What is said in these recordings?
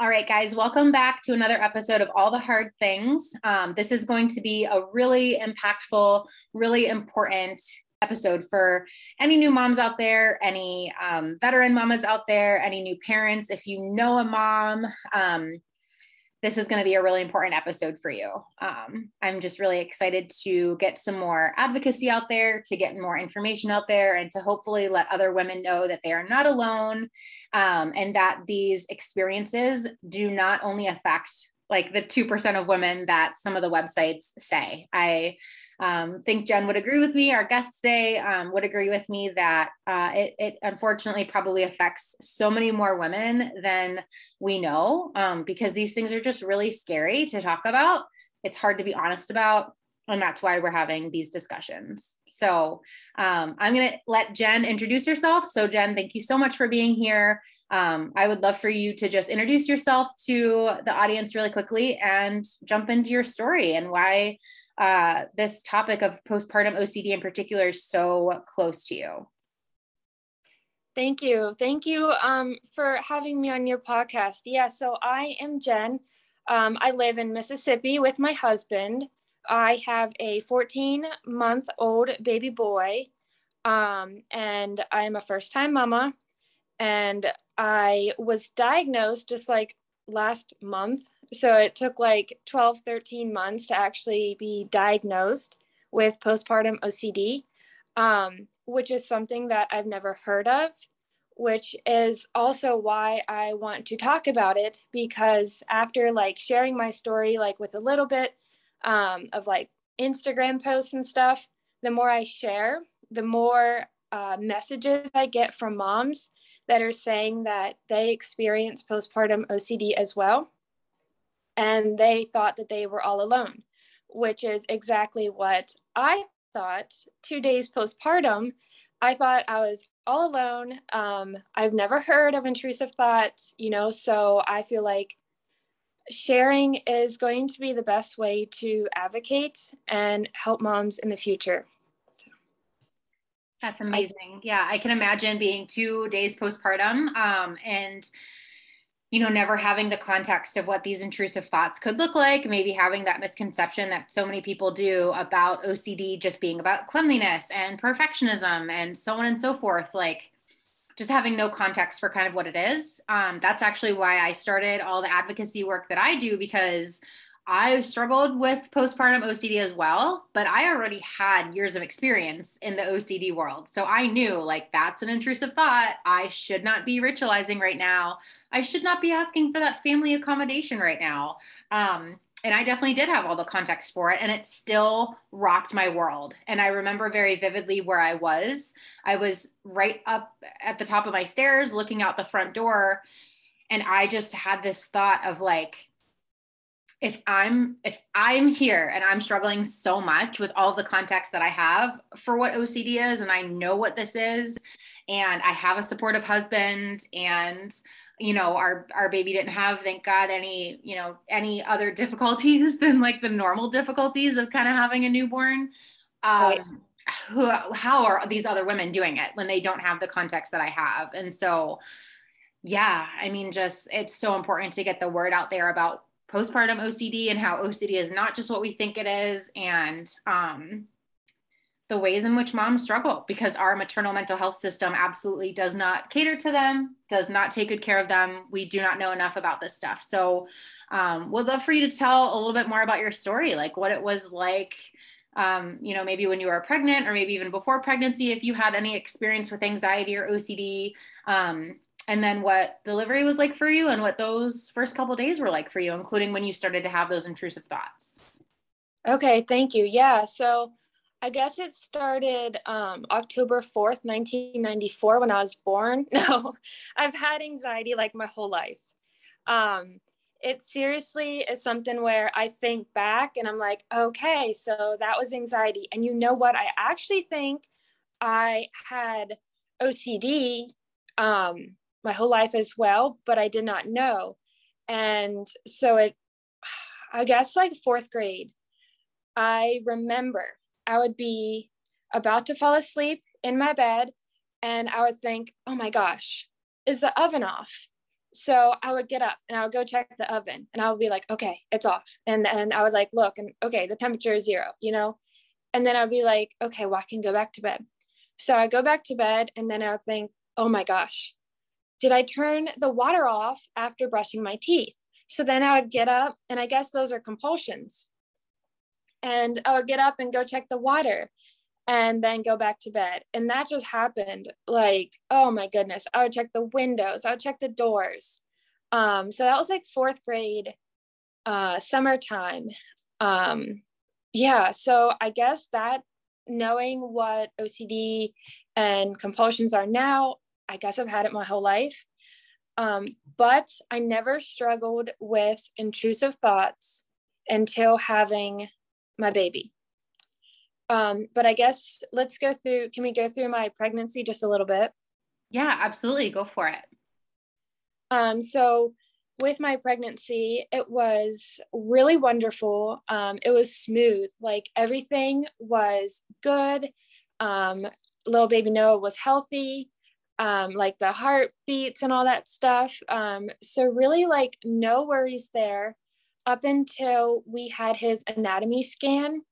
All right, guys, welcome back to another episode of All the Hard Things. Um, this is going to be a really impactful, really important episode for any new moms out there, any um, veteran mamas out there, any new parents. If you know a mom, um, this is going to be a really important episode for you. Um, I'm just really excited to get some more advocacy out there, to get more information out there, and to hopefully let other women know that they are not alone um, and that these experiences do not only affect like the 2% of women that some of the websites say. I um, think Jen would agree with me. Our guest today um, would agree with me that uh, it, it, unfortunately probably affects so many more women than we know um, because these things are just really scary to talk about. It's hard to be honest about. And that's why we're having these discussions. So um, I'm going to let Jen introduce herself. So, Jen, thank you so much for being here. Um, I would love for you to just introduce yourself to the audience really quickly and jump into your story and why uh, this topic of postpartum OCD in particular is so close to you. Thank you. Thank you um, for having me on your podcast. Yeah, so I am Jen. Um, I live in Mississippi with my husband. I have a 14 month old baby boy, um, and I'm a first time mama. And I was diagnosed just like last month so it took like 12, 13 months to actually be diagnosed with postpartum OCD, um, which is something that I've never heard of, which is also why I want to talk about it because after like sharing my story, like with a little bit um, of like Instagram posts and stuff, the more I share, the more uh, messages I get from moms that are saying that they experience postpartum OCD as well and they thought that they were all alone, which is exactly what I thought two days postpartum. I thought I was all alone. Um, I've never heard of intrusive thoughts, you know, so I feel like sharing is going to be the best way to advocate and help moms in the future. That's amazing. yeah, I can imagine being two days postpartum um, and you know, never having the context of what these intrusive thoughts could look like, maybe having that misconception that so many people do about OCD just being about cleanliness and perfectionism and so on and so forth. Like, just having no context for kind of what it is. Um, that's actually why I started all the advocacy work that I do because I struggled with postpartum OCD as well, but I already had years of experience in the OCD world. So I knew like that's an intrusive thought. I should not be ritualizing right now. I should not be asking for that family accommodation right now. Um, and I definitely did have all the context for it, and it still rocked my world. And I remember very vividly where I was. I was right up at the top of my stairs looking out the front door, and I just had this thought of like, if i'm if i'm here and i'm struggling so much with all the context that i have for what ocd is and i know what this is and i have a supportive husband and you know our our baby didn't have thank god any you know any other difficulties than like the normal difficulties of kind of having a newborn um right. who, how are these other women doing it when they don't have the context that i have and so yeah i mean just it's so important to get the word out there about postpartum ocd and how ocd is not just what we think it is and um the ways in which moms struggle because our maternal mental health system absolutely does not cater to them, does not take good care of them. We do not know enough about this stuff. So, um, would love for you to tell a little bit more about your story, like what it was like. Um, you know, maybe when you were pregnant or maybe even before pregnancy, if you had any experience with anxiety or OCD, um, and then what delivery was like for you and what those first couple days were like for you, including when you started to have those intrusive thoughts. Okay, thank you. Yeah, so I guess it started um, October 4th, 1994, when I was born. No, I've had anxiety like my whole life. Um, it seriously is something where I think back and I'm like, okay, so that was anxiety. And you know what? I actually think I had OCD um, my whole life as well, but I did not know. And so it, I guess like fourth grade, I remember I would be about to fall asleep in my bed and I would think, oh my gosh, is the oven off? So I would get up and I would go check the oven and I would be like, okay, it's off. And then I would like look and okay, the temperature is zero, you know? And then I'd be like, okay, well, I can go back to bed. So I go back to bed and then I would think, oh my gosh, did I turn the water off after brushing my teeth? So then I would get up and I guess those are compulsions and I would get up and go check the water and then go back to bed. And that just happened like, oh my goodness. I would check the windows, I would check the doors. Um, so that was like fourth grade, uh, summertime. Um, yeah, so I guess that knowing what OCD and compulsions are now, I guess I've had it my whole life. Um, but I never struggled with intrusive thoughts until having my baby. Um, but I guess let's go through, can we go through my pregnancy just a little bit? Yeah, absolutely. Go for it. Um, so with my pregnancy, it was really wonderful. Um, it was smooth, like everything was good. Um, little baby Noah was healthy, um, like the heartbeats and all that stuff. Um, so, really, like, no worries there up until we had his anatomy scan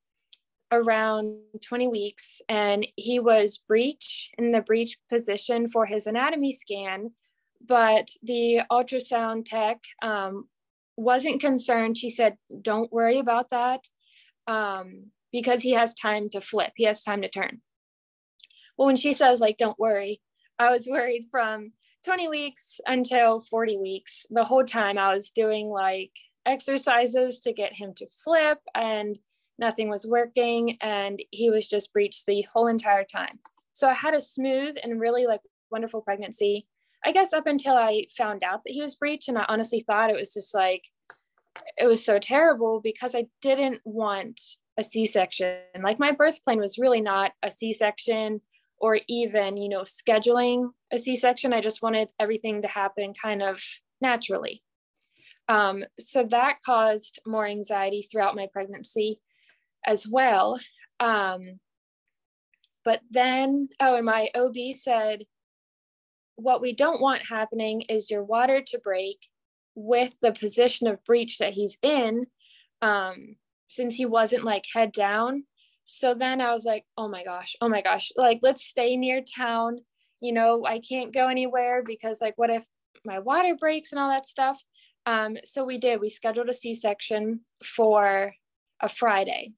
around 20 weeks and he was breech in the breech position for his anatomy scan but the ultrasound tech um, wasn't concerned. She said don't worry about that um, because he has time to flip. He has time to turn. Well when she says like don't worry i was worried from 20 weeks until 40 weeks. The whole time i was doing like exercises to get him to flip and nothing was working and he was just breached the whole entire time. So i had a smooth and really like wonderful pregnancy i guess up until i found out that he was breached and i honestly thought it was just like it was so terrible because i didn't want a c-section. Like my birth plan was really not a c-section or even you know scheduling a c-section. I just wanted everything to happen kind of naturally um, so that caused more anxiety throughout my pregnancy as well. Um, but then, oh, and my OB said, what we don't want happening is your water to break with the position of breech that he's in, um, since he wasn't like head down. So then I was like, oh my gosh, oh my gosh, like let's stay near town. You know, I can't go anywhere because, like, what if my water breaks and all that stuff? Um, so we did, we scheduled a C section for a Friday.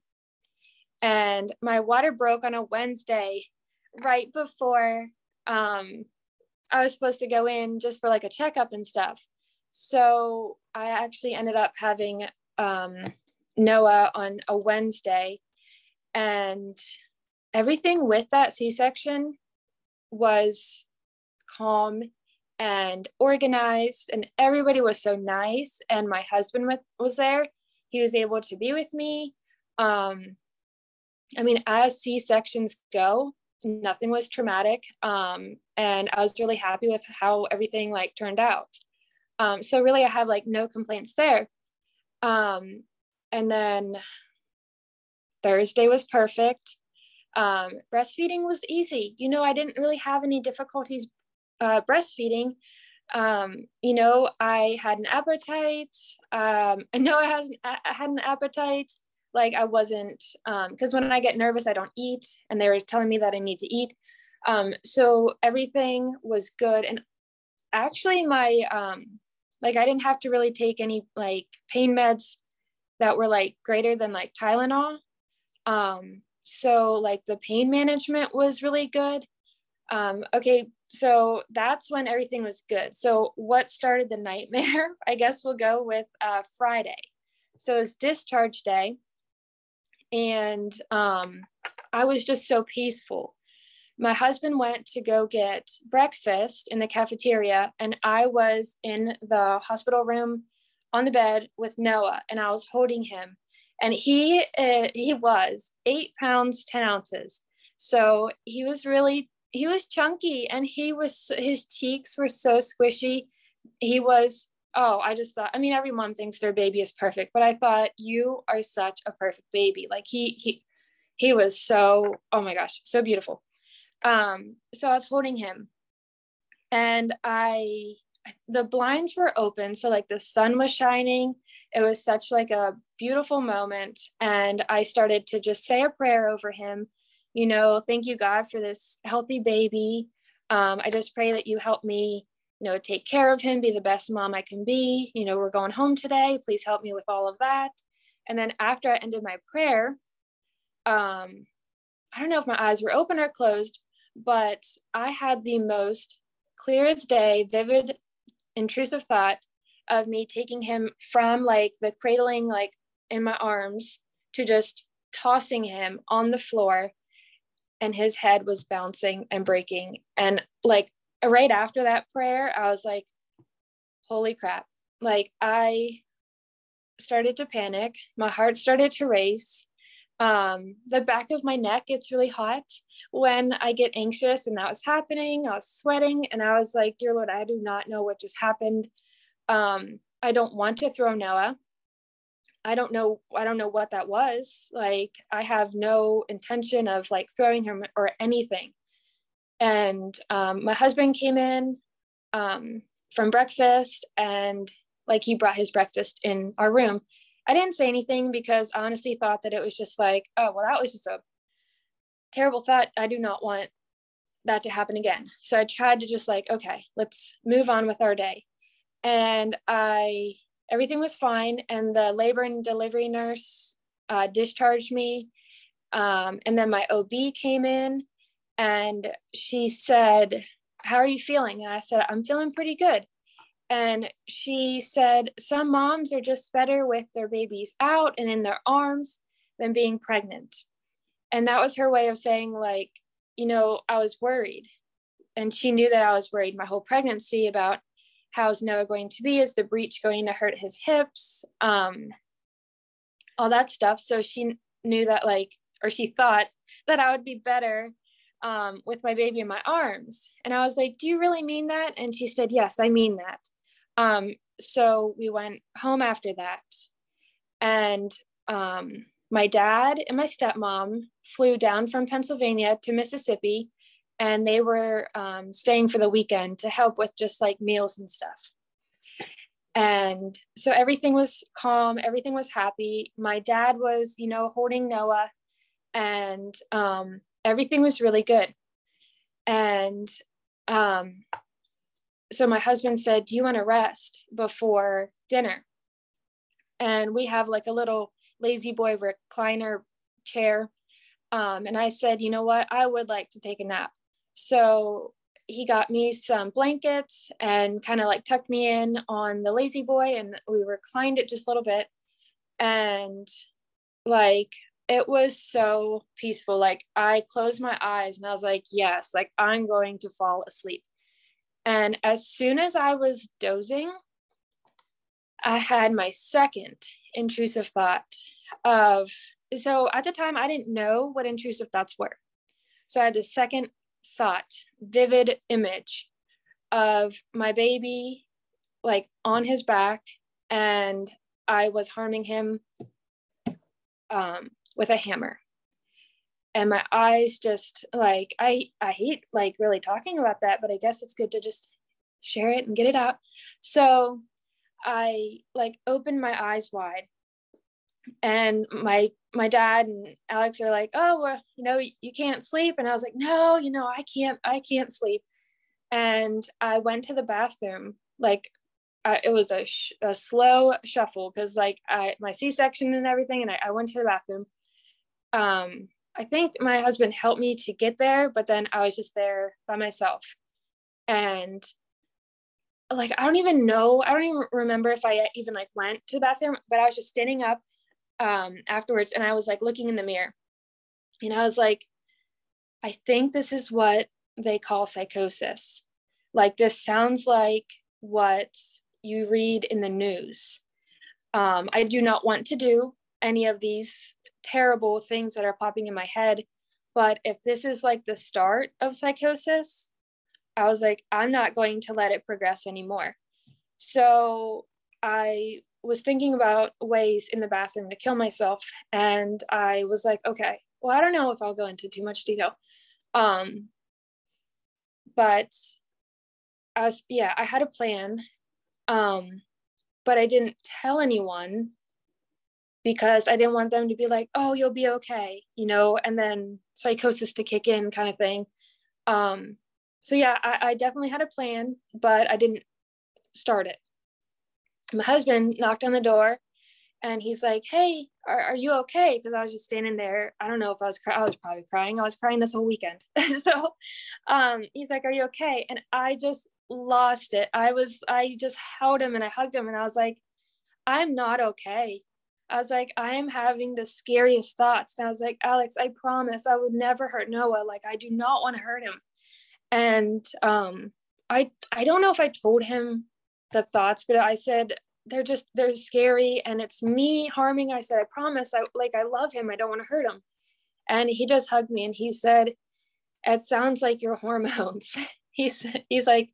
And my water broke on a Wednesday right before um, I was supposed to go in just for like a checkup and stuff. So I actually ended up having um, Noah on a Wednesday. And everything with that C section was calm and organized and everybody was so nice and my husband was there. He was able to be with me. Um i mean as c-sections go nothing was traumatic um and i was really happy with how everything like turned out. Um so really i have like no complaints there. Um and then thursday was perfect. Um breastfeeding was easy. You know i didn't really have any difficulties uh, breastfeeding, um, you know, I had an appetite. Um, I know I, has, I had an appetite. like I wasn't because um, when I get nervous, I don't eat, and they were telling me that I need to eat. Um, so everything was good, and actually, my um, like I didn't have to really take any like pain meds that were like greater than like Tylenol. Um, so like the pain management was really good. Um, okay, so that's when everything was good. So what started the nightmare? I guess we'll go with uh, Friday. So it's discharge day, and um, I was just so peaceful. My husband went to go get breakfast in the cafeteria, and I was in the hospital room on the bed with Noah, and I was holding him, and he uh, he was eight pounds ten ounces. So he was really he was chunky and he was his cheeks were so squishy. He was oh i just thought i mean every mom thinks their baby is perfect but i thought you are such a perfect baby. Like he he he was so oh my gosh so beautiful. Um so i was holding him. And i the blinds were open so like the sun was shining. It was such like a beautiful moment. And i started to just say a prayer over him you know, thank you, God, for this healthy baby. Um, I just pray that you help me, you know, take care of him, be the best mom I can be. You know, we're going home today. Please help me with all of that. And then after I ended my prayer, um, I don't know if my eyes were open or closed, but I had the most clear as day, vivid, intrusive thought of me taking him from like the cradling, like in my arms, to just tossing him on the floor and his head was bouncing and breaking. And like right after that prayer, I was like, holy crap. Like I started to panic. My heart started to race. Um, the back of my neck gets really hot when I get anxious, and that was happening. I was sweating, and I was like, Dear Lord, I do not know what just happened. Um, I don't want to throw Noah. I don't know I don't know what that was. Like I have no intention of like throwing him or anything. And um, my husband came in um, from breakfast and like he brought his breakfast in our room. I didn't say anything because I honestly thought that it was just like, oh, well, that was just a terrible thought. I do not want that to happen again. So I tried to just like, okay, let's move on with our day. And I everything was fine. And the labor and delivery nurse uh, discharged me. Um, and then my OB came in and she said, How are you feeling? And I said, I'm feeling pretty good. And she said, Some moms are just better with their babies out and in their arms than being pregnant. And that was her way of saying, like, you know, I was worried. And she knew that I was worried my whole pregnancy about how's Noah going to be? Is the breech going to hurt his hips? Um, all that stuff. So she knew that, like, or she thought that I would be better um, with my baby in my arms. And I was like, Do you really mean that? And she said, Yes, I mean that. Um, so we went home after that. And um, my dad and my stepmom flew down from Pennsylvania to Mississippi and they were um, staying for the weekend to help with just like meals and stuff. And so everything was calm, everything was happy. My dad was, you know, holding Noah, and um, everything was really good. And um, so my husband said, Do you want to rest before dinner? And we have like a little La-Z-Boy recliner chair. Um, and I said, You know what? I would like to take a nap. So he got me some blankets and kind of like tucked me in on the La-Z-Boy and we reclined it just a little bit. And like it was so peaceful. Like I closed my eyes and I was like, yes, like I'm going to fall asleep. And as soon as I was dozing, I had my second intrusive thought of so at the time I didn't know what intrusive thoughts were. So I had the second thought, vivid image of my baby like on his back and I was harming him um, with a hammer. And my eyes just like I I hate like really talking about that, but I guess it's good to just share it and get it out. So I like opened my eyes wide and my my dad and alex are like oh well you know you can't sleep. And i was like no you know i can't i can't sleep. And i went to the bathroom like it was a, sh- a slow shuffle because like I my c-section and everything and I, I went to the bathroom. Um i think my husband helped me to get there but then i was just there by myself. And like I don't even know. I don't even remember if I even like went to the bathroom, but I was just standing up um afterwards and I was like looking in the mirror. And I was like I think this is what they call psychosis. Like this sounds like what you read in the news. Um I do not want to do any of these terrible things that are popping in my head, but if this is like the start of psychosis, I was like, I'm not going to let it progress anymore. So I was thinking about ways in the bathroom to kill myself. And I was like, okay, well, I don't know if I'll go into too much detail. Um, but I was, yeah, I had a plan. Um, but I didn't tell anyone because I didn't want them to be like, oh, you'll be okay, you know, and then psychosis to kick in kind of thing. Um, so yeah, I, I definitely had a plan, but I didn't start it. My husband knocked on the door and he's like, Hey, are, are you okay? Because I was just standing there. I don't know if I was. I was probably crying. I was crying this whole weekend. so um, he's like, Are you okay? And I just lost it. I was, I just held him and I hugged him and I was like, I'm not okay. I was like, I am having the scariest thoughts. And I was like, Alex, I promise I would never hurt Noah. Like, I do not want to hurt him and um i i don't know if i told him the thoughts but i said they're just they're scary and it's me harming i said i promise i like i love him i don't want to hurt him. And he just hugged me and he said it sounds like your hormones. He's he's like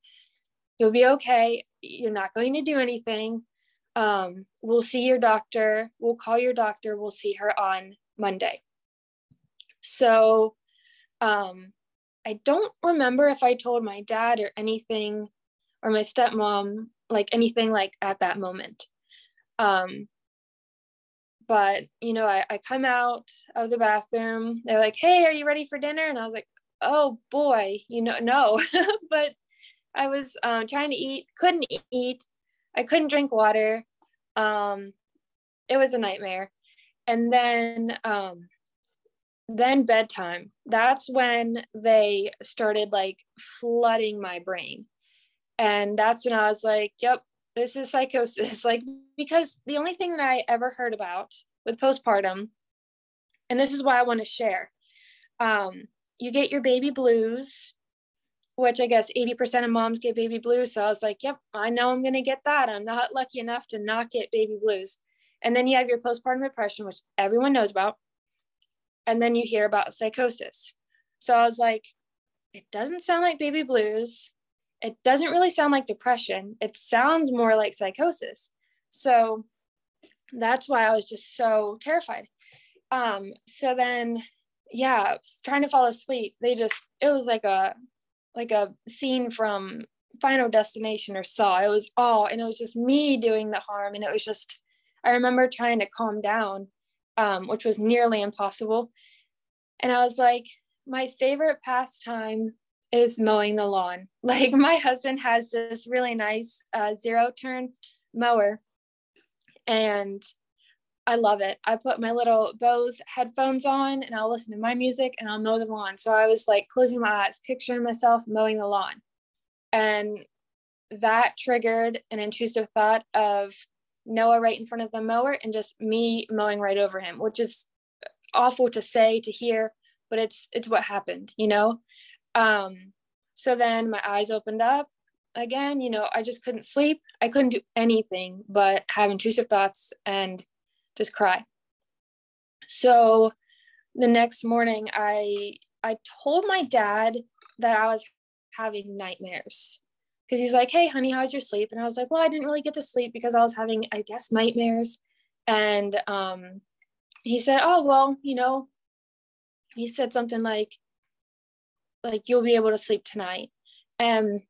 you'll be okay you're not going to do anything um, we'll see your doctor we'll call your doctor we'll see her on monday. So um, I don't remember if I told my dad or anything or my stepmom like anything like at that moment. Um, but you know, I, I come out of the bathroom. They're like, "Hey, are you ready for dinner?" And I was like, "Oh boy, you know, no." but I was um, trying to eat, couldn't eat. I couldn't drink water. Um, it was a nightmare. And then um, then bedtime that's when they started like flooding my brain and that's when i was like yep this is psychosis. Like because the only thing that i ever heard about with postpartum and this is why i want to share um, you get your baby blues which i guess 80% of moms get baby blues. So i was like yep i know i'm going to get that. I'm not lucky enough to not get baby blues. And then you have your postpartum depression which everyone knows about. And then you hear about psychosis. So I was like, it doesn't sound like baby blues. It doesn't really sound like depression. It sounds more like psychosis. So that's why I was just so terrified. Um, so then, yeah, trying to fall asleep, they just, it was like a, like a scene from Final Destination or Saw. It was all, and it was just me doing the harm. And it was just, I remember trying to calm down um, which was nearly impossible. And I was like, my favorite pastime is mowing the lawn. Like my husband has this really nice uh, zero turn mower, and I love it. I put my little Bose headphones on and I'll listen to my music and I'll mow the lawn. So I was like closing my eyes, picturing myself mowing the lawn. And that triggered an intrusive thought of Noah right in front of the mower and just me mowing right over him, which is awful to say to hear, but it's it's what happened, you know. Um, so then my eyes opened up again. You know, I just couldn't sleep. I couldn't do anything but have intrusive thoughts and just cry. So the next morning, I I told my dad that I was having nightmares because he's like, Hey, honey, how's your sleep? And I was like, Well, I didn't really get to sleep because I was having, I guess, nightmares. And um, he said, Oh, well, you know, he said something like, like you'll be able to sleep tonight. And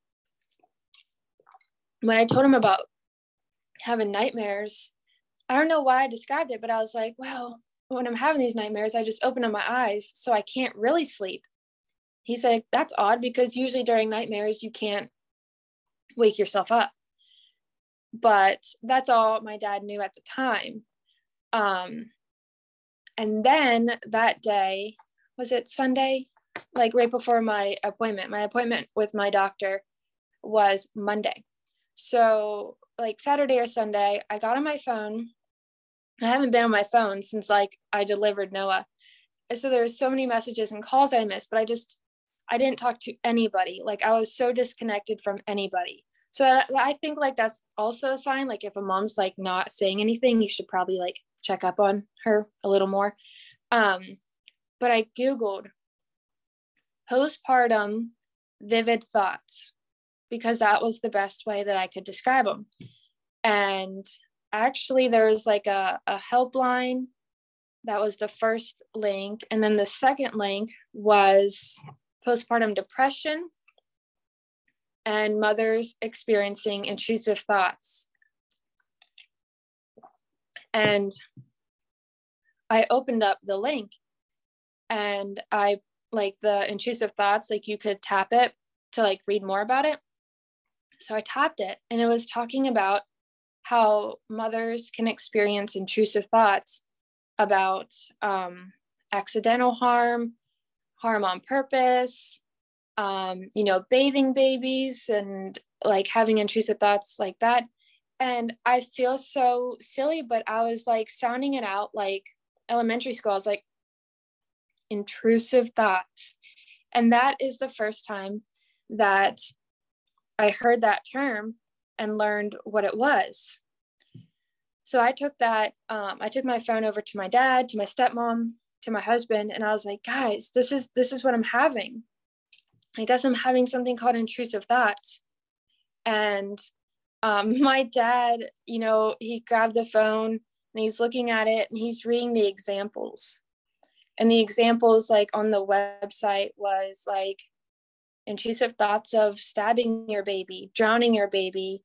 when I told him about having nightmares, I don't know why I described it, but I was like, well, when I'm having these nightmares, I just open up my eyes so I can't really sleep. He said, that's odd because usually during nightmares, you can't wake yourself up. But that's all my dad knew at the time. Um, and then that day, was it Sunday? Like right before my appointment, my appointment with my doctor was Monday. So, like Saturday or Sunday, I got on my phone. I haven't been on my phone since like I delivered Noah. So there were so many messages and calls I missed, but I just I didn't talk to anybody. Like I was so disconnected from anybody. So I think like that's also a sign. Like if a mom's like not saying anything, you should probably like check up on her a little more. Um, but I Googled postpartum vivid thoughts because that was the best way that I could describe them. And actually, there was like a, a helpline that was the first link. And then the second link was postpartum depression and mothers experiencing intrusive thoughts. And I opened up the link and I like the intrusive thoughts, like you could tap it to like read more about it. So I tapped it and it was talking about how mothers can experience intrusive thoughts about um, accidental harm, harm on purpose, um, you know, bathing babies and like having intrusive thoughts like that. And I feel so silly, but I was like sounding it out like elementary school. I was like, intrusive thoughts. And that is the first time that I heard that term and learned what it was. So I took that, um, I took my phone over to my dad, to my stepmom, to my husband, and I was like, guys, this is this is what I'm having. I guess I'm having something called intrusive thoughts. And um, my dad, you know, he grabbed the phone and he's looking at it and he's reading the examples. And the examples, like on the website, was like intrusive thoughts of stabbing your baby, drowning your baby.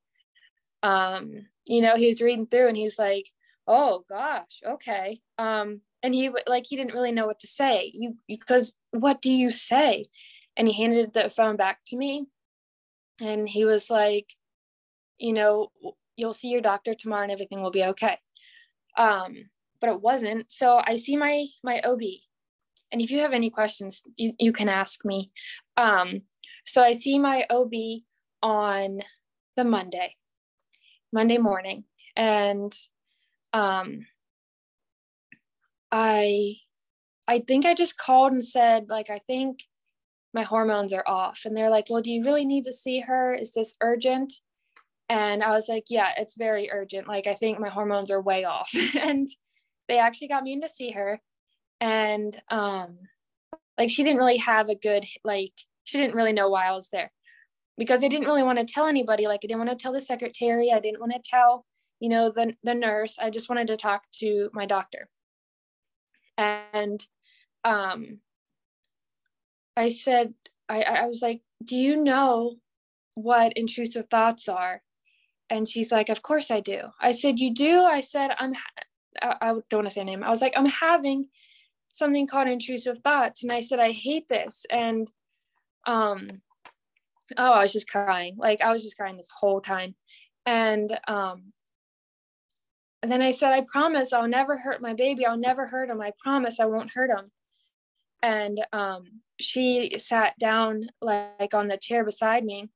Um, you know, he was reading through and he's like, oh gosh, okay. Um, and he like he didn't really know what to say. You because what do you say? And he handed the phone back to me. And he was like, you know, you'll see your doctor tomorrow and everything will be okay. Um, but it wasn't. So I see my my OB. And if you have any questions, you, you can ask me. Um, so I see my OB on the Monday, Monday morning. And um, I I think I just called and said, like, I think my hormones are off. And they're like, well, do you really need to see her? Is this urgent? And I was like, yeah, it's very urgent. Like, I think my hormones are way off. and they actually got me in to see her. And um, like, she didn't really have a good, like, she didn't really know why I was there because I didn't really want to tell anybody. Like, I didn't want to tell the secretary. I didn't want to tell, you know, the, the nurse. I just wanted to talk to my doctor. And um, I said, I, I was like, do you know what intrusive thoughts are? And she's like, of course I do. I said, you do? I said, I'm, I, I don't want to say name. I was like, I'm having something called intrusive thoughts. And I said, I hate this. And, um, oh, I was just crying. Like I was just crying this whole time. And, um, and then I said, I promise I'll never hurt my baby. I'll never hurt him. I promise I won't hurt him. And, um, she sat down like on the chair beside me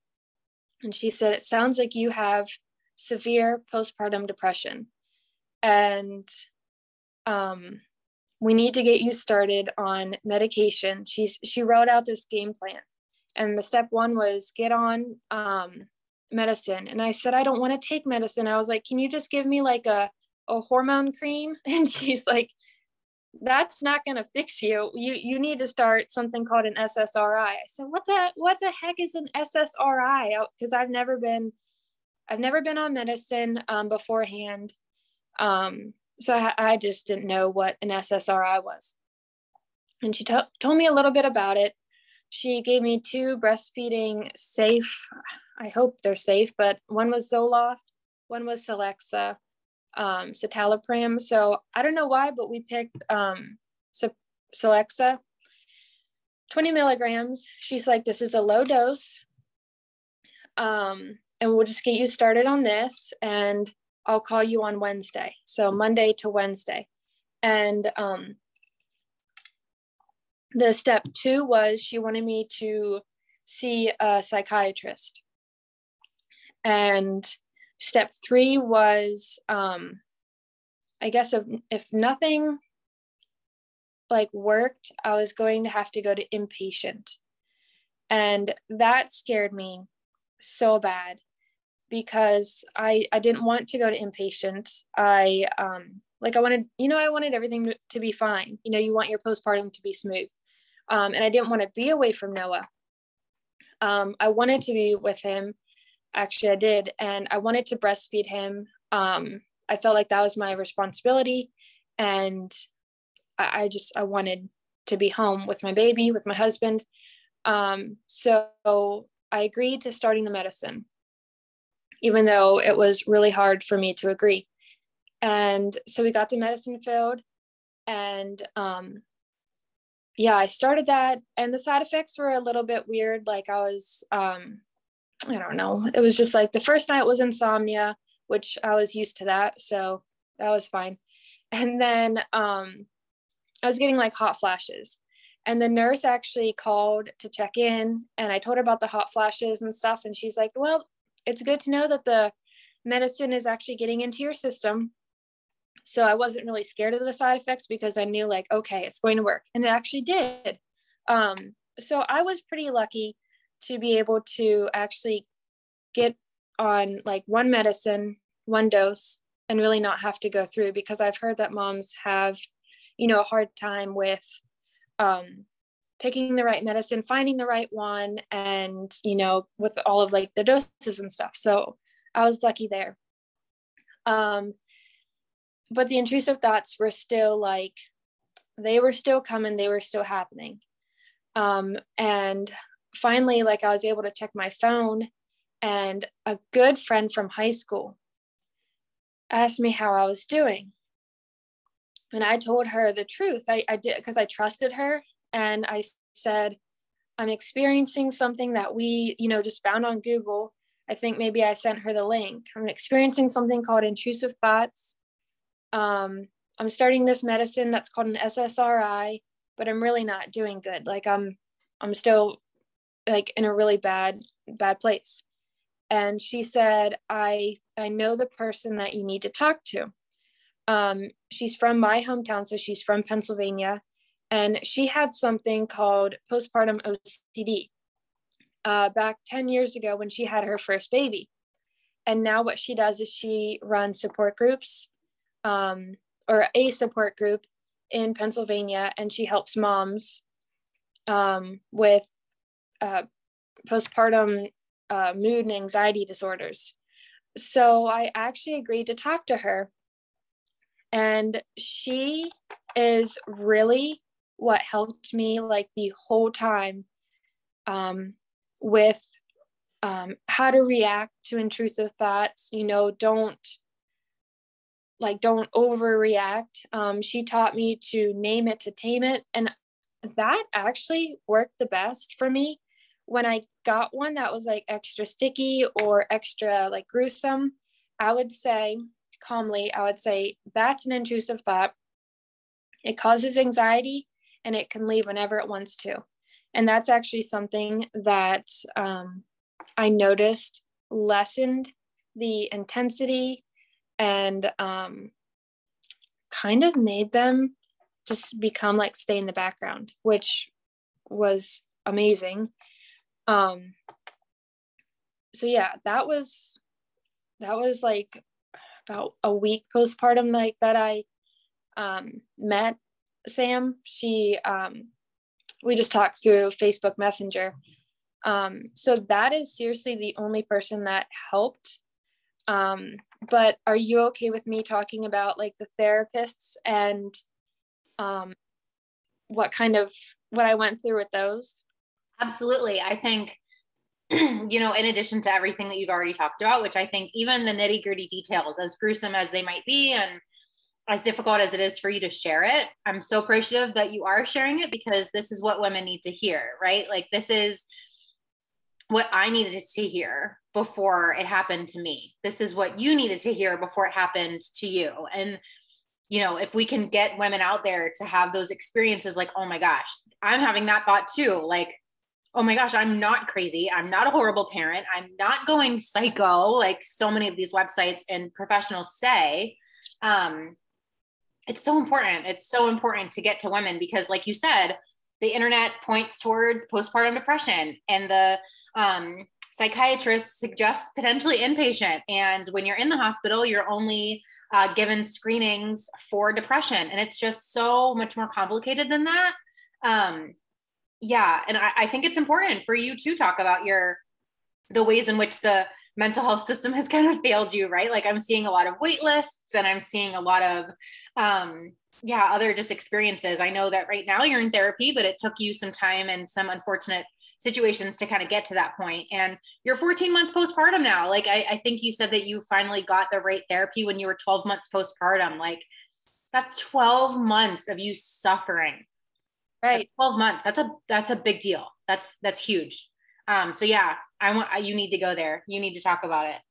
and she said, It sounds like you have severe postpartum depression. And um, we need to get you started on medication. She's she wrote out this game plan. And the step one was get on um, medicine. And I said, I don't want to take medicine. I was like, Can you just give me like a, a hormone cream? And she's like, that's not going to fix you. You you need to start something called an SSRI. I said, what the what the heck is an SSRI? Because I've never been I've never been on medicine um, beforehand. Um, so I, I, just didn't know what an SSRI was. And she t- told me a little bit about it. She gave me two breastfeeding safe, I hope they're safe, but one was Zoloft, one was Celexa. um, citalopram. So I don't know why, but we picked um, Celexa, 20 milligrams. She's like, this is a low dose. Um, and we'll just get you started on this. And I'll call you on Wednesday. So Monday to Wednesday. And um, the step two was she wanted me to see a psychiatrist. And step three was, um, I guess, if, if nothing like worked, I was going to have to go to inpatient. And that scared me so bad because I I didn't want to go to inpatient. I um like I wanted, you know, I wanted everything to be fine. You know, you want your postpartum to be smooth. Um, and I didn't want to be away from Noah. Um, I wanted to be with him. Actually, I did. And I wanted to breastfeed him. Um, I felt like that was my responsibility. And I, I just, I wanted to be home with my baby, with my husband. Um, so I agreed to starting the medicine, even though it was really hard for me to agree. And so we got the medicine filled. And um, yeah, I started that. And the side effects were a little bit weird. Like I was, um, I don't know. It was just like the first night was insomnia, which I was used to that. So that was fine. And then um, I was getting like hot flashes. And the nurse actually called to check in and I told her about the hot flashes and stuff. And she's like, well, it's good to know that the medicine is actually getting into your system. So I wasn't really scared of the side effects because I knew like, okay, it's going to work. And it actually did. Um, so I was pretty lucky to be able to actually get on like one medicine, one dose, and really not have to go through because I've heard that moms have, you know, a hard time with um, picking the right medicine, finding the right one, and you know, with all of like the doses and stuff. So I was lucky there. Um, but the intrusive thoughts were still like, they were still coming, they were still happening. Um, and finally, like I was able to check my phone, and a good friend from high school asked me how I was doing and I told her the truth. I, I did because I trusted her. And I said, I'm experiencing something that we, you know, just found on Google. I think maybe I sent her the link. I'm experiencing something called intrusive thoughts. Um, I'm starting this medicine that's called an SSRI, but I'm really not doing good. Like I'm, I'm still like in a really bad, bad place. And she said, I, I know the person that you need to talk to. Um, she's from my hometown, so she's from Pennsylvania, and she had something called postpartum OCD uh, back 10 years ago when she had her first baby. And now what she does is she runs support groups um, or a support group in Pennsylvania, and she helps moms um, with uh, postpartum uh, mood and anxiety disorders. So I actually agreed to talk to her and she is really what helped me like the whole time um, with um, how to react to intrusive thoughts you know don't like don't overreact um, she taught me to name it to tame it and that actually worked the best for me when i got one that was like extra sticky or extra like gruesome i would say calmly, I would say that's an intrusive thought. It causes anxiety and it can leave whenever it wants to. And that's actually something that um, I noticed lessened the intensity and um, kind of made them just become like stay in the background, which was amazing. Um, so yeah, that was that was like about a week postpartum like that I um, met Sam. She um, we just talked through Facebook Messenger. Um, so that is seriously the only person that helped. Um, but are you okay with me talking about like the therapists and um, what kind of what I went through with those? Absolutely. I think you know, in addition to everything that you've already talked about, which I think even the nitty gritty details, as gruesome as they might be, and as difficult as it is for you to share it, I'm so appreciative that you are sharing it because this is what women need to hear, right? Like, this is what I needed to hear before it happened to me. This is what you needed to hear before it happened to you. And, you know, if we can get women out there to have those experiences, like, oh my gosh, I'm having that thought too. Like, oh my gosh, I'm not crazy. I'm not a horrible parent. I'm not going psycho, like so many of these websites and professionals say. Um, it's so important. It's so important to get to women because, like you said, the internet points towards postpartum depression and the um, psychiatrist suggests potentially inpatient. And when you're in the hospital, you're only uh, given screenings for depression. And it's just so much more complicated than that. Um, yeah. And I, I think it's important for you to talk about your, the ways in which the mental health system has kind of failed you, right? Like I'm seeing a lot of wait lists and I'm seeing a lot of, um, yeah, other just experiences. I know that right now you're in therapy, but it took you some time and some unfortunate situations to kind of get to that point. And you're 14 months postpartum now. Like I, I think you said that you finally got the right therapy when you were 12 months postpartum. Like that's 12 months of you suffering. Right. That's 12 months. That's a that's a big deal. That's that's huge. Um, so yeah, I want you need to go there. You need to talk about it.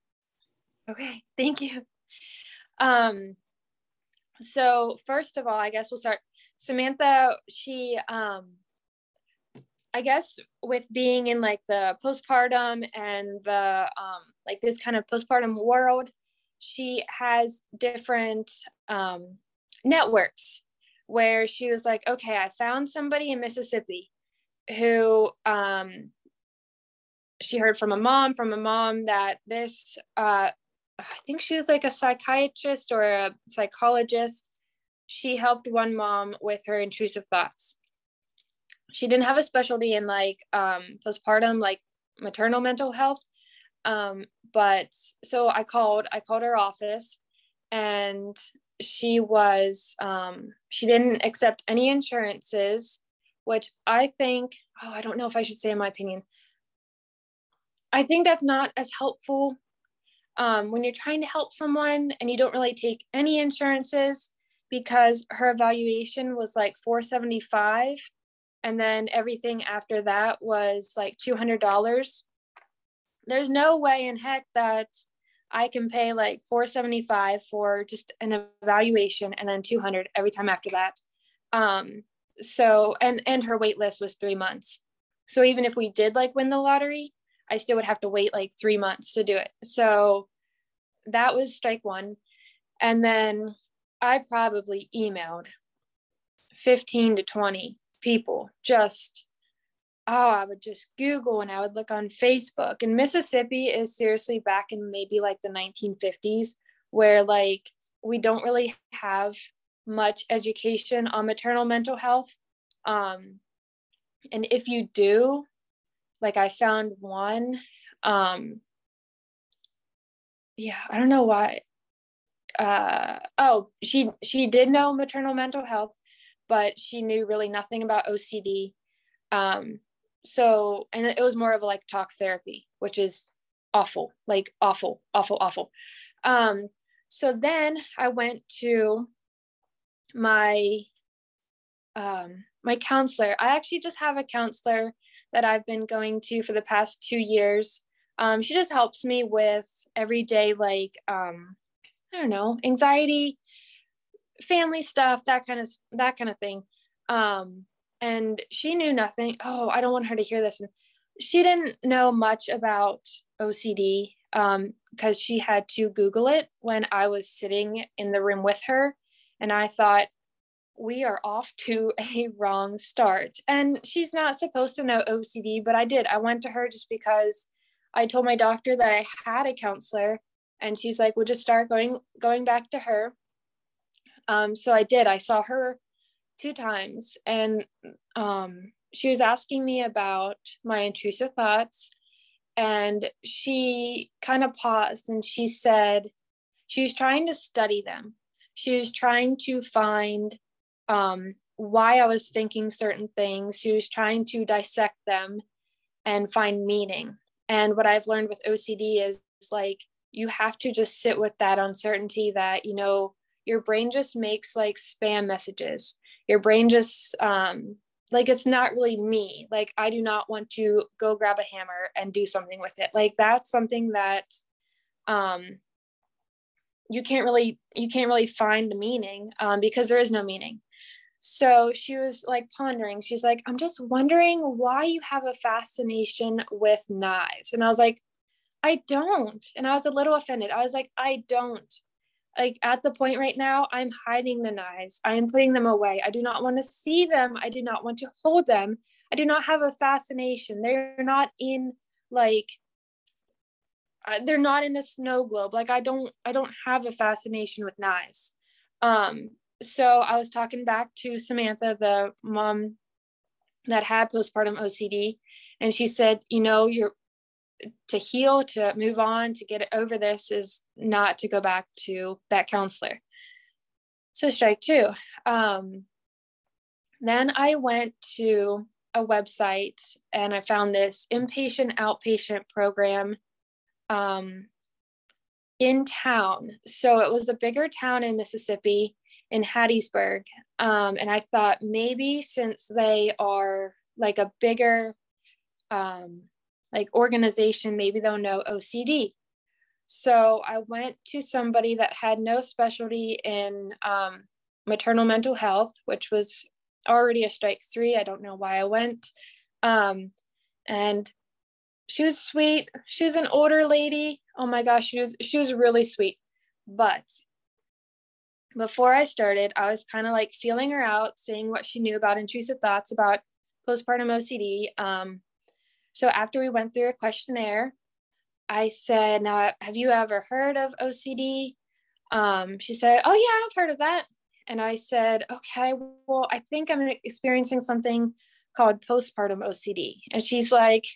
Okay, thank you. Um, so first of all, I guess we'll start. Samantha, she um I guess with being in like the postpartum and the um, like this kind of postpartum world, she has different um, networks where she was like, okay, I found somebody in Mississippi who um, she heard from a mom, from a mom that this, uh, I think she was like a psychiatrist or a psychologist. She helped one mom with her intrusive thoughts she didn't have a specialty in like um, postpartum, like maternal mental health. Um, but so I called, I called her office and she was, um, she didn't accept any insurances, which I think, oh, I don't know if I should say in my opinion. I think that's not as helpful um, when you're trying to help someone and you don't really take any insurances because her evaluation was like 475 and then everything after that was like $200 there's no way in heck that i can pay like 475 for just an evaluation and then 200 every time after that. Um so and and her wait list was three months. So even if we did like win the lottery i still would have to wait like three months to do it. So that was strike one. And then i probably emailed 15 to 20 people. Just oh i would just google and i would look on facebook. And mississippi is seriously back in maybe like the 1950s where like we don't really have much education on maternal mental health. Um and if you do like i found one um yeah i don't know why uh oh she she did know maternal mental health but she knew really nothing about OCD. Um, so, and it was more of a like talk therapy, which is awful, like awful, awful, awful. Um, so then I went to my um, my counselor. I actually just have a counselor that I've been going to for the past two years. Um, she just helps me with everyday like um, I don't know anxiety, family stuff, that kind of that kind of thing. Um, and she knew nothing. Oh, I don't want her to hear this. And she didn't know much about OCD um, because she had to Google it when I was sitting in the room with her. And I thought, we are off to a wrong start. And she's not supposed to know OCD, but I did. I went to her just because I told my doctor that I had a counselor and she's like, we'll just start going going back to her. Um, so I did. I saw her two times, and um, she was asking me about my intrusive thoughts. And she kind of paused and she said, she was trying to study them. She was trying to find um, why I was thinking certain things. She was trying to dissect them and find meaning. And what I've learned with OCD is like you have to just sit with that uncertainty that, you know, your brain just makes like spam messages. Your brain just um like it's not really me. Like I do not want to go grab a hammer and do something with it. Like that's something that um you can't really you can't really find the meaning um, because there is no meaning so she was like pondering. She's like i'm just wondering why you have a fascination with knives. And i was like i don't. And i was a little offended. I was like i don't. Like at the point right now i'm hiding the knives. I am putting them away. I do not want to see them. I do not want to hold them. I do not have a fascination. They're not in like they're not in a snow globe. Like i don't i don't have a fascination with knives. Um so i was talking back to samantha the mom that had postpartum ocd and she said you know you're to heal to move on to get over this is not to go back to that counselor so strike two um then i went to a website and i found this inpatient outpatient program um, in town. So it was a bigger town in Mississippi, in Hattiesburg. Um, and I thought maybe since they are like a bigger um, like organization, maybe they'll know OCD. So I went to somebody that had no specialty in um, maternal mental health, which was already a strike three. I don't know why I went. Um, and she was sweet. She was an older lady. Oh my gosh, she was she was really sweet. But before I started, I was kind of like feeling her out, seeing what she knew about intrusive thoughts about postpartum OCD. Um, so after we went through a questionnaire, I said, "Now, have you ever heard of OCD?" Um, she said, "Oh yeah, I've heard of that." And I said, "Okay, well, I think I'm experiencing something called postpartum OCD." And she's like,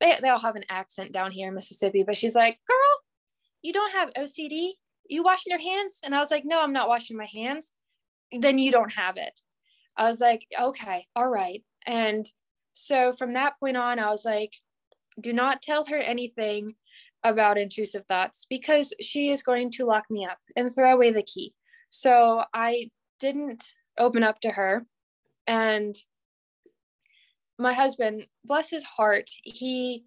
they, they all have an accent down here in Mississippi, but she's like, girl, you don't have OCD. You washing your hands? And I was like, no, I'm not washing my hands. Then you don't have it. I was like, okay, all right. And so from that point on, I was like, do not tell her anything about intrusive thoughts because she is going to lock me up and throw away the key. So I didn't open up to her. And my husband, bless his heart, he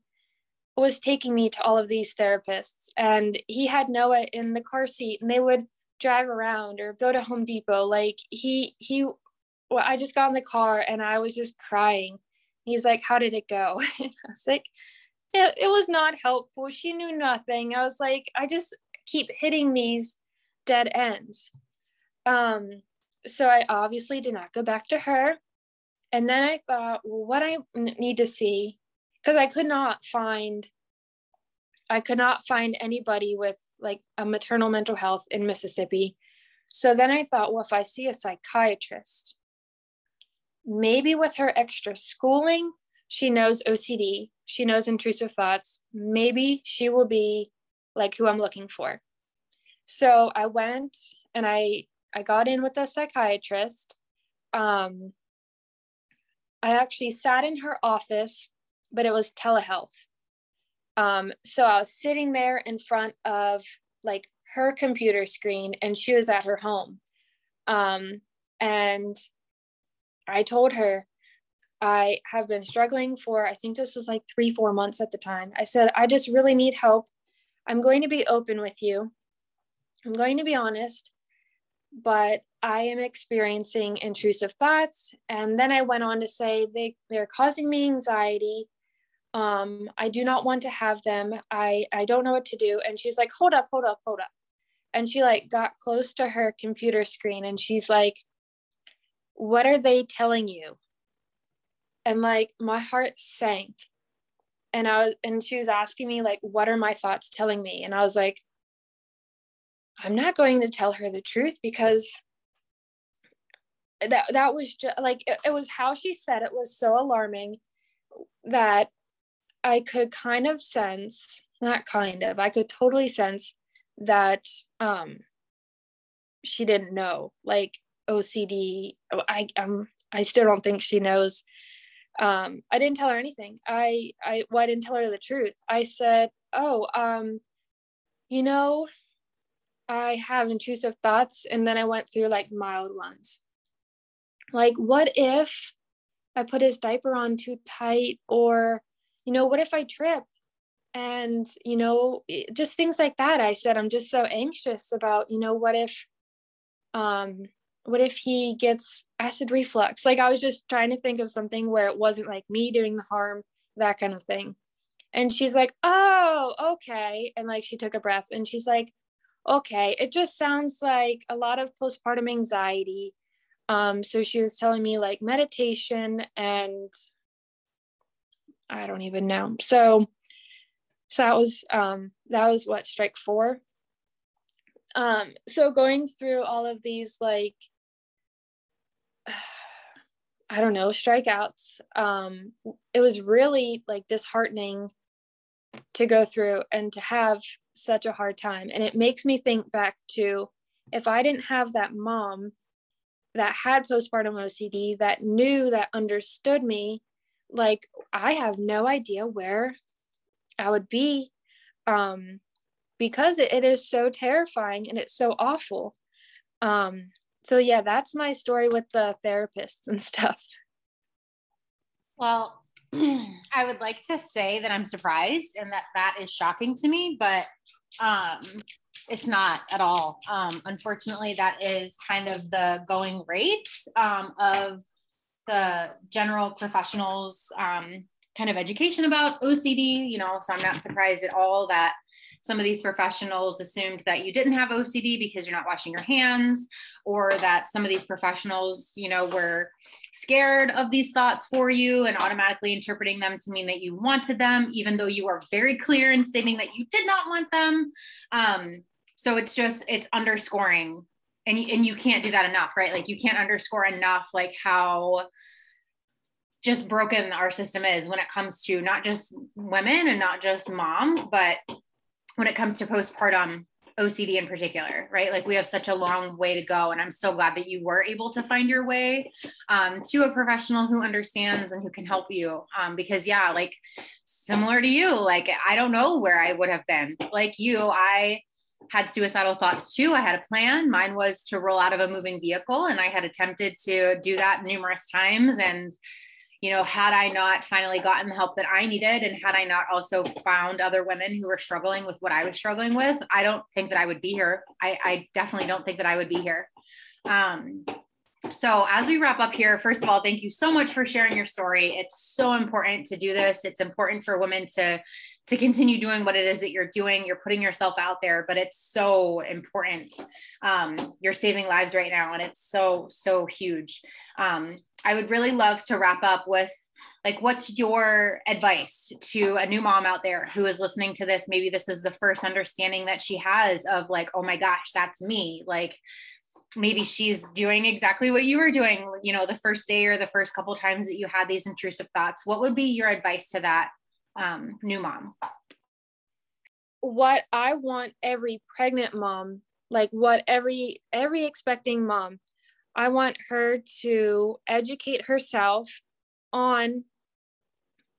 was taking me to all of these therapists and he had Noah in the car seat and they would drive around or go to Home Depot. Like he he well, I just got in the car and I was just crying. He's like, How did it go? I was like, it, it was not helpful. She knew nothing. I was like, I just keep hitting these dead ends. Um, so I obviously did not go back to her. And then I thought, well, what I need to see, because I could not find, I could not find anybody with like a maternal mental health in Mississippi. So then I thought, well, if I see a psychiatrist, maybe with her extra schooling, she knows OCD, she knows intrusive thoughts, maybe she will be like who I'm looking for. So I went and I I got in with a psychiatrist. Um, I actually sat in her office, but it was telehealth. Um, so I was sitting there in front of like her computer screen and she was at her home. Um, and I told her, I have been struggling for, I think this was like three, four months at the time. I said, I just really need help. I'm going to be open with you. I'm going to be honest, but I am experiencing intrusive thoughts. And then I went on to say they, they're causing me anxiety. Um, I do not want to have them. I, I don't know what to do. And she's like, hold up, hold up, hold up. And she like got close to her computer screen and she's like, what are they telling you? And like my heart sank. And I was, and she was asking me like, what are my thoughts telling me? And I was like, I'm not going to tell her the truth because that that was just like it, it was how she said it was so alarming that I could kind of sense, not kind of, I could totally sense that um she didn't know. Like OCD, I um I still don't think she knows um, I didn't tell her anything. I, I, well, I didn't tell her the truth. I said, oh, um, you know, I have intrusive thoughts. And then I went through like mild ones. Like, what if I put his diaper on too tight? Or, you know, what if I trip? And, you know, just things like that. I said, I'm just so anxious about, you know, what if, um, what if he gets acid reflux? Like, I was just trying to think of something where it wasn't like me doing the harm, that kind of thing. And she's like, oh, okay. And like, she took a breath and she's like, okay, it just sounds like a lot of postpartum anxiety. Um, so she was telling me like meditation and I don't even know. So so that was um that was what strike four. Um, so going through all of these like I don't know, strikeouts, um, it was really like disheartening to go through and to have such a hard time. And it makes me think back to if I didn't have that mom that had postpartum OCD, that knew, that understood me, like I have no idea where I would be um, because it, it is so terrifying and it's so awful. Um, so, yeah, that's my story with the therapists and stuff. Well, I would like to say that I'm surprised and that that is shocking to me, but um, it's not at all. Um, unfortunately, that is kind of the going rate um, of the general professionals um, kind of education about OCD, you know, so I'm not surprised at all that some of these professionals assumed that you didn't have OCD because you're not washing your hands, or that some of these professionals, you know, were scared of these thoughts for you and automatically interpreting them to mean that you wanted them, even though you are very clear in stating that you did not want them. Um, so it's just, it's underscoring. And, and you can't do that enough, right? Like you can't underscore enough, like how just broken our system is when it comes to not just women and not just moms, but when it comes to postpartum OCD in particular, right? Like we have such a long way to go. And I'm so glad that you were able to find your way um, to a professional who understands and who can help you. Um, because, yeah, like similar to you, like I don't know where I would have been. Like you, I had suicidal thoughts too. I had a plan. Mine was to roll out of a moving vehicle, and I had attempted to do that numerous times. And you know, had I not finally gotten the help that I needed and had I not also found other women who were struggling with what I was struggling with, I don't think that I would be here. I, I definitely don't think that I would be here. Um, so as we wrap up here, first of all, thank you so much for sharing your story. It's so important to do this. It's important for women to to continue doing what it is that you're doing. You're putting yourself out there, but it's so important. Um, you're saving lives right now, and it's so, so huge. Um, I would really love to wrap up with like, what's your advice to a new mom out there who is listening to this? Maybe this is the first understanding that she has of like, oh my gosh, that's me. Like, maybe she's doing exactly what you were doing, you know, the first day or the first couple times that you had these intrusive thoughts. What would be your advice to that um, new mom? What I want every pregnant mom, like what every every expecting mom, I want her to educate herself on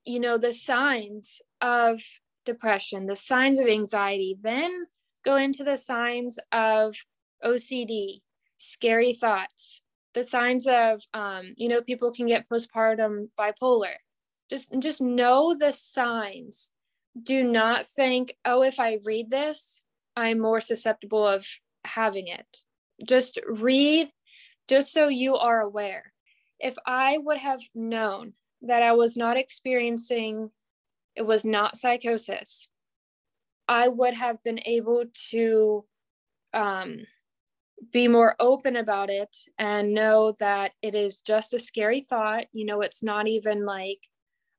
you know the signs of depression, the signs of anxiety, then go into the signs of OCD, scary thoughts, the signs of um, you know people can get postpartum bipolar just just know the signs. Do not think oh if i read this i'm more susceptible of having it. Just read just so you are aware. If i would have known that i was not experiencing it was not psychosis i would have been able to um, be more open about it and know that it is just a scary thought. You know it's not even like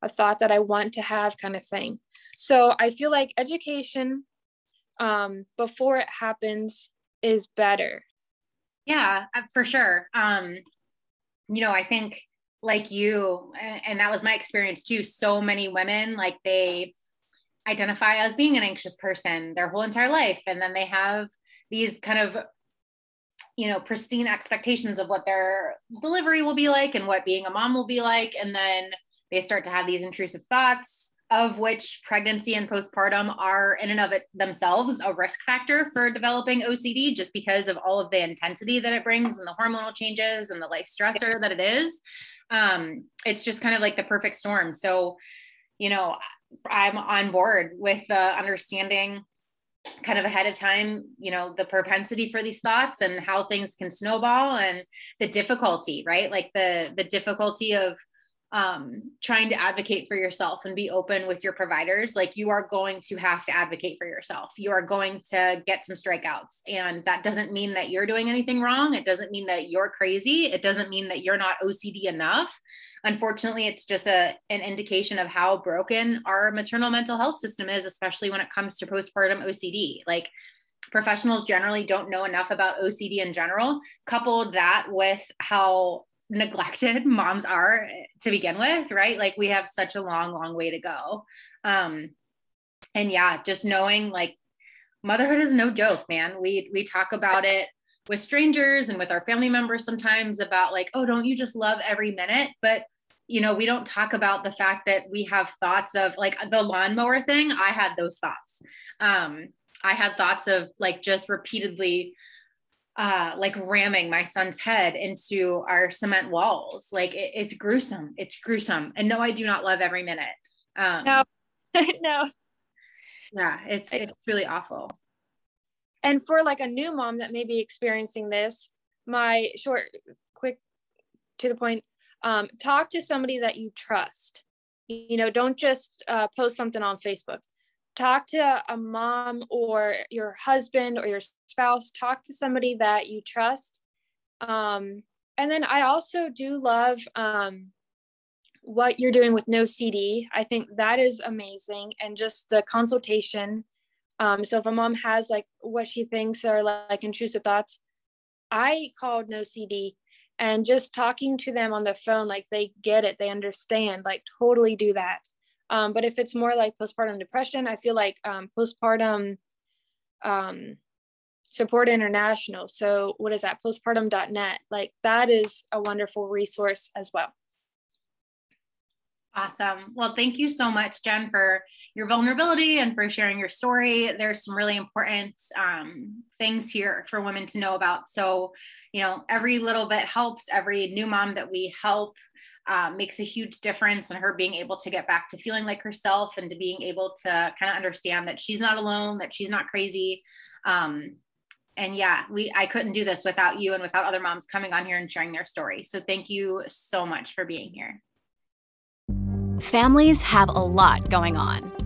a thought that I want to have kind of thing. So I feel like education um, before it happens is better. Yeah, uh, for sure. Um, you know, I think like you, and that was my experience too. So many women, like they identify as being an anxious person their whole entire life. And then they have these kind of, you know, pristine expectations of what their delivery will be like and what being a mom will be like. And then they start to have these intrusive thoughts of which pregnancy and postpartum are in and of it themselves a risk factor for developing OCD just because of all of the intensity that it brings and the hormonal changes and the life stressor that it is. Um, it's just kind of like the perfect storm. So, you know, I'm on board with the understanding kind of ahead of time, you know, the propensity for these thoughts and how things can snowball and the difficulty, right? Like the the difficulty of um, trying to advocate for yourself and be open with your providers, like you are going to have to advocate for yourself. You are going to get some strikeouts. And that doesn't mean that you're doing anything wrong. It doesn't mean that you're crazy. It doesn't mean that you're not OCD enough. Unfortunately, it's just a, an indication of how broken our maternal mental health system is, especially when it comes to postpartum OCD. Like, professionals generally don't know enough about OCD in general. Coupled that with how neglected moms are to begin with, right? Like we have such a long, long way to go. Um, and yeah, just knowing like motherhood is no joke, man. We we talk about it with strangers and with our family members sometimes about like, oh, don't you just love every minute? But you know, we don't talk about the fact that we have thoughts of like the lawnmower thing. I had those thoughts. Um, I had thoughts of like just repeatedly uh, like ramming my son's head into our cement walls. Like it, it's gruesome. It's gruesome. And no, I do not love every minute. Um, no, no. Yeah, it's it's really awful. And for like a new mom that may be experiencing this, my short, quick, to the point, um, talk to somebody that you trust. You know, don't just uh, post something on Facebook talk to a mom or your husband or your spouse talk to somebody that you trust. Um, and then i also do love um, what you're doing with NOCD i think that is amazing and just the consultation. Um, so if a mom has like what she thinks are like intrusive thoughts i called NOCD and just talking to them on the phone like they get it they understand like totally do that um, but if it's more like postpartum depression, I feel like um, postpartum um, support international. So what is that? Postpartum.net. Like that is a wonderful resource as well. Awesome. Well, thank you so much, Jen, for your vulnerability and for sharing your story. There's some really important um, things here for women to know about. So, you know, every little bit helps. Every new mom that we help um, makes a huge difference in her being able to get back to feeling like herself and to being able to kind of understand that she's not alone, that she's not crazy. Um, and yeah, we I couldn't do this without you and without other moms coming on here and sharing their story. So thank you so much for being here. Families have a lot going on.